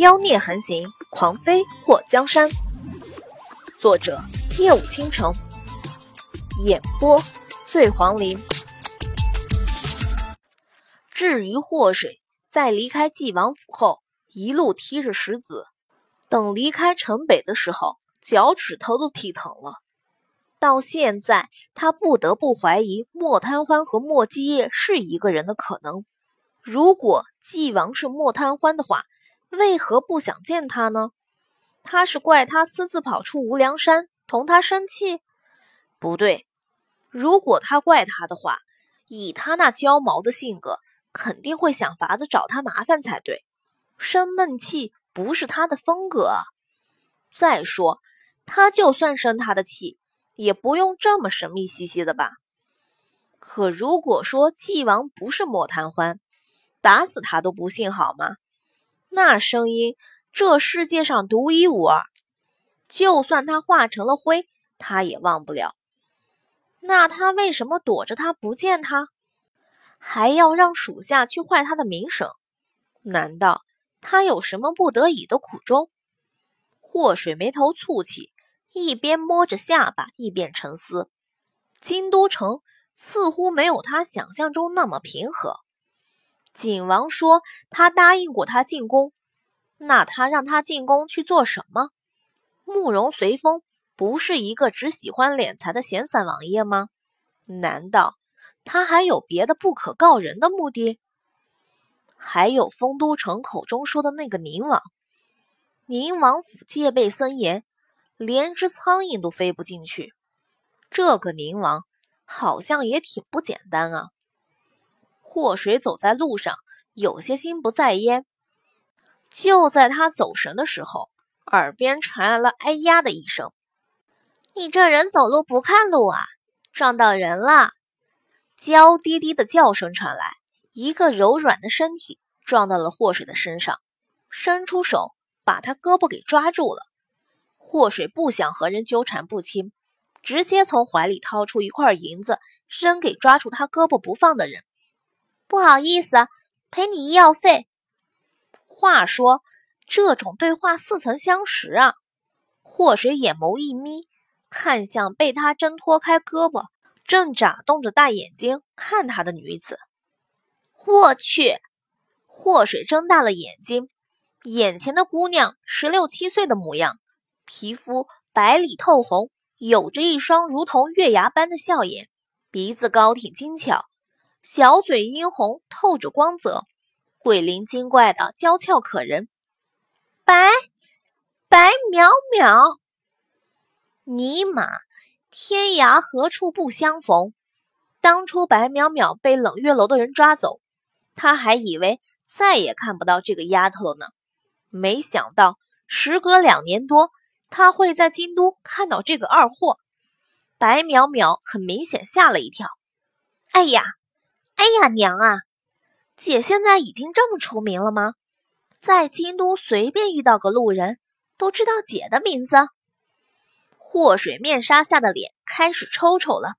妖孽横行，狂飞破江山。作者：夜舞倾城，演播：醉黄林。至于祸水，在离开纪王府后，一路踢着石子，等离开城北的时候，脚趾头都踢疼了。到现在，他不得不怀疑莫贪欢和莫继业是一个人的可能。如果纪王是莫贪欢的话，为何不想见他呢？他是怪他私自跑出无量山同他生气？不对，如果他怪他的话，以他那娇毛的性格，肯定会想法子找他麻烦才对。生闷气不是他的风格。再说，他就算生他的气，也不用这么神秘兮兮的吧？可如果说纪王不是莫贪欢，打死他都不信好吗？那声音，这世界上独一无二。就算他化成了灰，他也忘不了。那他为什么躲着他不见他，还要让属下去坏他的名声？难道他有什么不得已的苦衷？祸水眉头蹙起，一边摸着下巴，一边沉思。京都城似乎没有他想象中那么平和。景王说：“他答应过他进宫，那他让他进宫去做什么？慕容随风不是一个只喜欢敛财的闲散王爷吗？难道他还有别的不可告人的目的？还有丰都城口中说的那个宁王，宁王府戒备森严，连只苍蝇都飞不进去。这个宁王好像也挺不简单啊。”祸水走在路上，有些心不在焉。就在他走神的时候，耳边传来了“哎呀”的一声：“你这人走路不看路啊，撞到人了！”娇滴滴的叫声传来，一个柔软的身体撞到了祸水的身上，伸出手把他胳膊给抓住了。祸水不想和人纠缠不清，直接从怀里掏出一块银子，扔给抓住他胳膊不放的人。不好意思，赔你医药费。话说，这种对话似曾相识啊！祸水眼眸一眯，看向被他挣脱开胳膊，正眨动着大眼睛看他的女子。我去！祸水睁大了眼睛，眼前的姑娘十六七岁的模样，皮肤白里透红，有着一双如同月牙般的笑眼，鼻子高挺精巧。小嘴殷红，透着光泽，鬼灵精怪的娇俏可人。白白淼淼，尼玛，天涯何处不相逢？当初白淼淼被冷月楼的人抓走，他还以为再也看不到这个丫头了呢。没想到，时隔两年多，他会在京都看到这个二货。白淼淼很明显吓了一跳。哎呀！哎呀，娘啊！姐现在已经这么出名了吗？在京都随便遇到个路人，都知道姐的名字。祸水面纱下的脸开始抽抽了。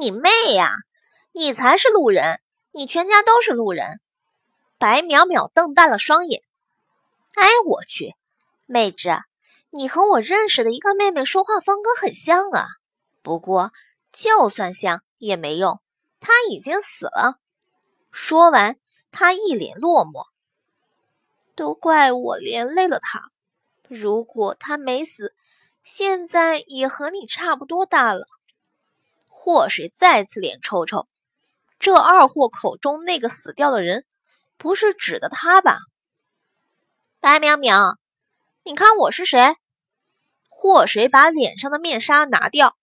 你妹呀！你才是路人，你全家都是路人。白淼淼瞪大了双眼。哎，我去，妹子，你和我认识的一个妹妹说话风格很像啊。不过，就算像也没用。他已经死了。说完，他一脸落寞。都怪我连累了他。如果他没死，现在也和你差不多大了。祸水再次脸抽抽。这二货口中那个死掉的人，不是指的他吧？白淼淼，你看我是谁？祸水把脸上的面纱拿掉，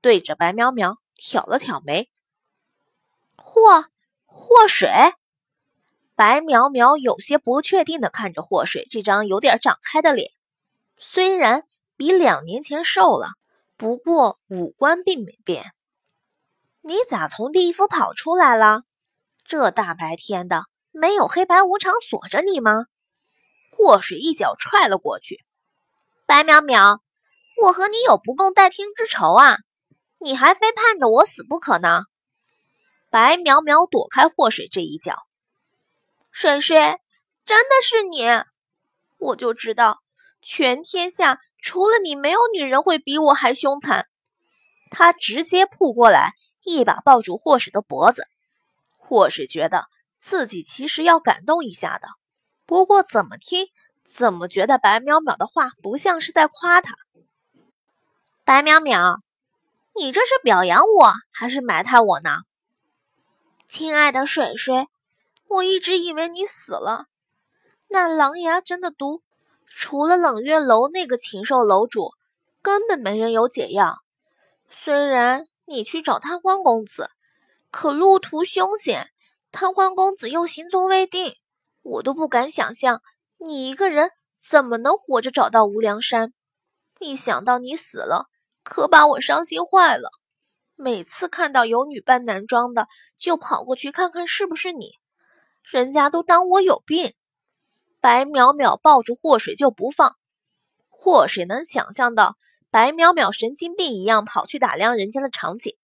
对着白淼淼挑了挑眉。祸祸水，白苗苗有些不确定的看着祸水这张有点长开的脸，虽然比两年前瘦了，不过五官并没变。你咋从地府跑出来了？这大白天的，没有黑白无常锁着你吗？祸水一脚踹了过去。白淼淼，我和你有不共戴天之仇啊，你还非盼着我死不可呢？白苗苗躲开祸水这一脚，水水，真的是你！我就知道，全天下除了你，没有女人会比我还凶残。他直接扑过来，一把抱住霍水的脖子。霍水觉得自己其实要感动一下的，不过怎么听，怎么觉得白淼淼的话不像是在夸他。白淼淼，你这是表扬我还是埋汰我呢？亲爱的水水，我一直以为你死了。那狼牙针的毒，除了冷月楼那个禽兽楼主，根本没人有解药。虽然你去找贪欢公子，可路途凶险，贪欢公子又行踪未定，我都不敢想象你一个人怎么能活着找到无量山。一想到你死了，可把我伤心坏了。每次看到有女扮男装的，就跑过去看看是不是你，人家都当我有病。白淼淼抱住祸水就不放，祸水能想象到。白淼淼神经病一样跑去打量人家的场景，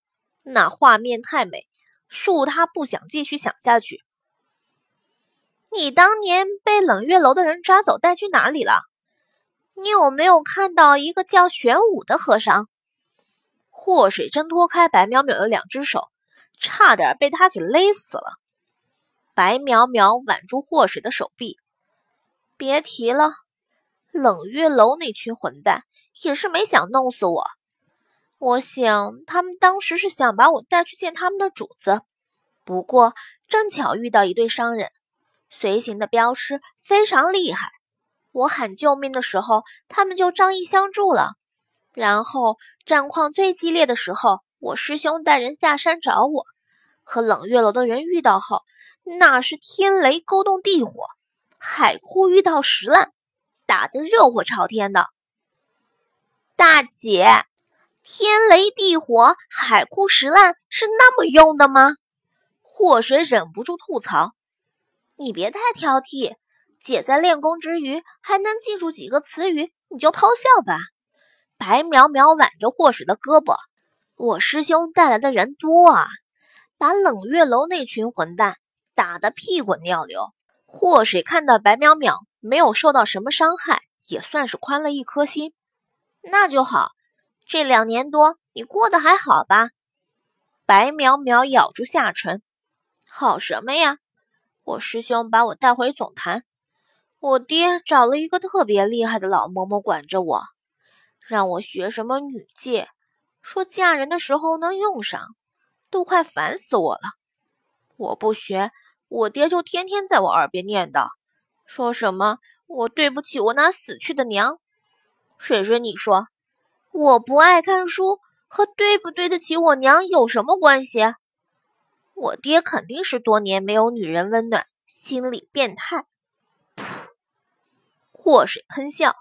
那画面太美，恕他不想继续想下去。你当年被冷月楼的人抓走带去哪里了？你有没有看到一个叫玄武的和尚？祸水挣脱开白淼淼的两只手，差点被他给勒死了。白淼淼挽住祸水的手臂，别提了。冷月楼那群混蛋也是没想弄死我，我想他们当时是想把我带去见他们的主子，不过正巧遇到一对商人，随行的镖师非常厉害，我喊救命的时候，他们就仗义相助了。然后战况最激烈的时候，我师兄带人下山找我，和冷月楼的人遇到后，那是天雷勾动地火，海枯遇到石烂。打得热火朝天的，大姐，天雷地火、海枯石烂是那么用的吗？祸水忍不住吐槽：“你别太挑剔，姐在练功之余还能记住几个词语，你就偷笑吧。”白苗苗挽着祸水的胳膊：“我师兄带来的人多啊，把冷月楼那群混蛋打得屁滚尿流。”祸水看到白淼淼没有受到什么伤害，也算是宽了一颗心。那就好，这两年多你过得还好吧？白淼淼咬住下唇，好什么呀？我师兄把我带回总坛，我爹找了一个特别厉害的老嬷嬷管着我，让我学什么女戒，说嫁人的时候能用上，都快烦死我了。我不学。我爹就天天在我耳边念叨，说什么我对不起我那死去的娘。水水，你说我不爱看书和对不对得起我娘有什么关系？我爹肯定是多年没有女人温暖，心理变态。噗！祸水喷笑，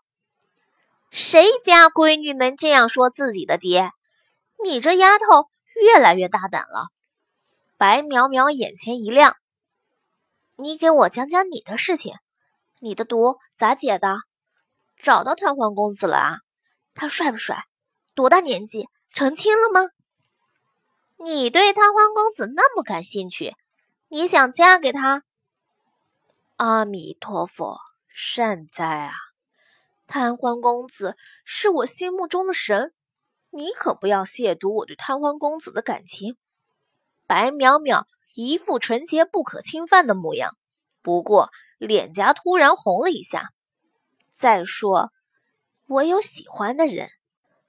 谁家闺女能这样说自己的爹？你这丫头越来越大胆了。白苗苗眼前一亮。你给我讲讲你的事情，你的毒咋解的？找到贪欢公子了啊？他帅不帅？多大年纪？成亲了吗？你对贪欢公子那么感兴趣，你想嫁给他？阿弥陀佛，善哉啊！贪欢公子是我心目中的神，你可不要亵渎我对贪欢公子的感情。白淼淼。一副纯洁不可侵犯的模样，不过脸颊突然红了一下。再说，我有喜欢的人。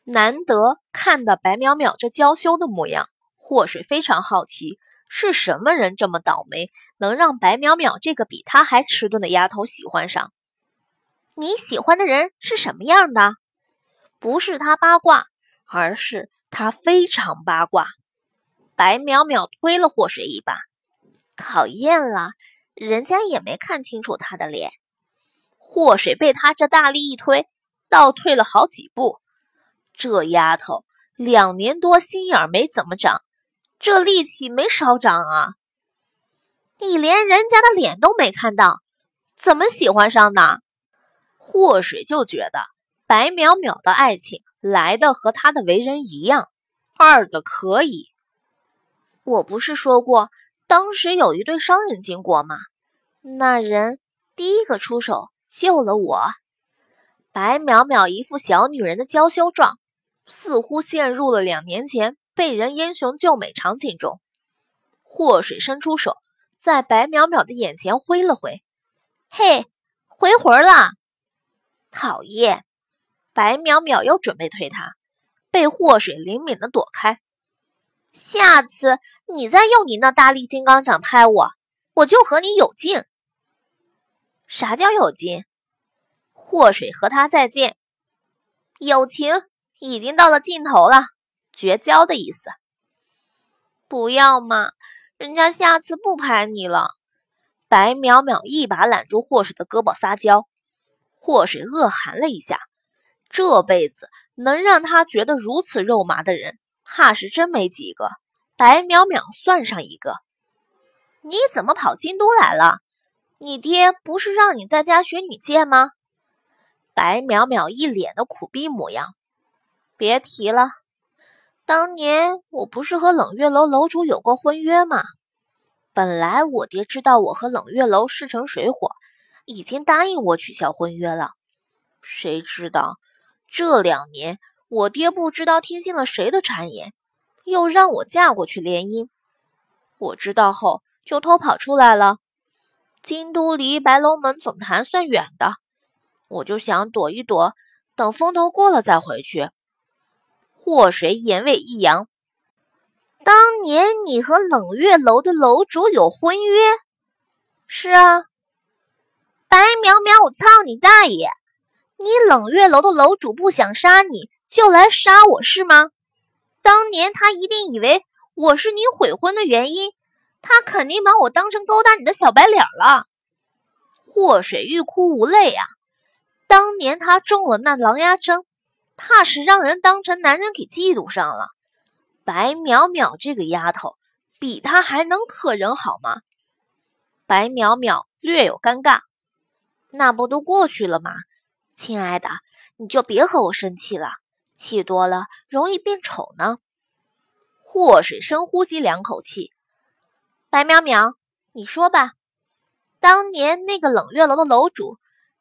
难得看到白淼淼这娇羞的模样，祸水非常好奇，是什么人这么倒霉，能让白淼淼这个比他还迟钝的丫头喜欢上？你喜欢的人是什么样的？不是他八卦，而是他非常八卦。白淼淼推了祸水一把，讨厌了，人家也没看清楚他的脸。祸水被他这大力一推，倒退了好几步。这丫头两年多心眼没怎么长，这力气没少长啊！你连人家的脸都没看到，怎么喜欢上的？祸水就觉得白淼淼的爱情来的和他的为人一样，二的可以。我不是说过，当时有一对商人经过吗？那人第一个出手救了我。白淼淼一副小女人的娇羞状，似乎陷入了两年前被人英雄救美场景中。祸水伸出手，在白淼淼的眼前挥了挥：“嘿，回魂了！”讨厌！白淼淼又准备推他，被祸水灵敏的躲开。下次你再用你那大力金刚掌拍我，我就和你有劲。啥叫有劲？祸水和他再见，友情已经到了尽头了，绝交的意思。不要嘛，人家下次不拍你了。白淼淼一把揽住祸水的胳膊撒娇，祸水恶寒了一下，这辈子能让他觉得如此肉麻的人，怕是真没几个。白淼淼算上一个。你怎么跑京都来了？你爹不是让你在家学女剑吗？白淼淼一脸的苦逼模样，别提了，当年我不是和冷月楼楼主有过婚约吗？本来我爹知道我和冷月楼势成水火，已经答应我取消婚约了。谁知道这两年我爹不知道听信了谁的谗言，又让我嫁过去联姻。我知道后就偷跑出来了。京都离白龙门总坛算远的。我就想躲一躲，等风头过了再回去。祸水眼尾一扬，当年你和冷月楼的楼主有婚约？是啊。白淼淼，我操你大爷！你冷月楼的楼主不想杀你，就来杀我是吗？当年他一定以为我是你悔婚的原因，他肯定把我当成勾搭你的小白脸了。祸水欲哭无泪啊！当年他中了那狼牙针，怕是让人当成男人给嫉妒上了。白淼淼这个丫头，比他还能克人好吗？白淼淼略有尴尬，那不都过去了吗？亲爱的，你就别和我生气了，气多了容易变丑呢。祸水深呼吸两口气，白淼淼，你说吧，当年那个冷月楼的楼主。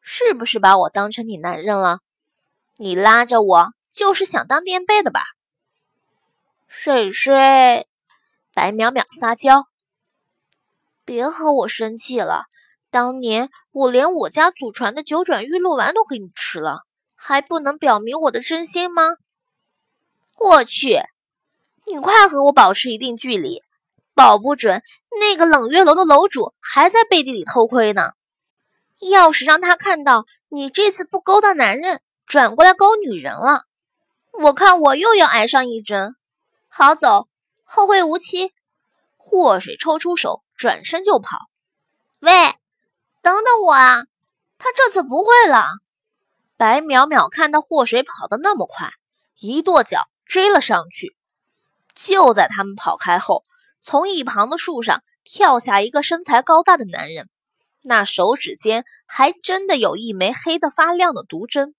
是不是把我当成你男人了？你拉着我就是想当垫背的吧？水水，白淼淼撒娇，别和我生气了。当年我连我家祖传的九转玉露丸都给你吃了，还不能表明我的真心吗？我去，你快和我保持一定距离，保不准那个冷月楼的楼主还在背地里偷窥呢。要是让他看到你这次不勾搭男人，转过来勾女人了，我看我又要挨上一针。好走，后会无期。祸水抽出手，转身就跑。喂，等等我啊！他这次不会了。白淼淼看到祸水跑得那么快，一跺脚追了上去。就在他们跑开后，从一旁的树上跳下一个身材高大的男人。那手指间还真的有一枚黑得发亮的毒针。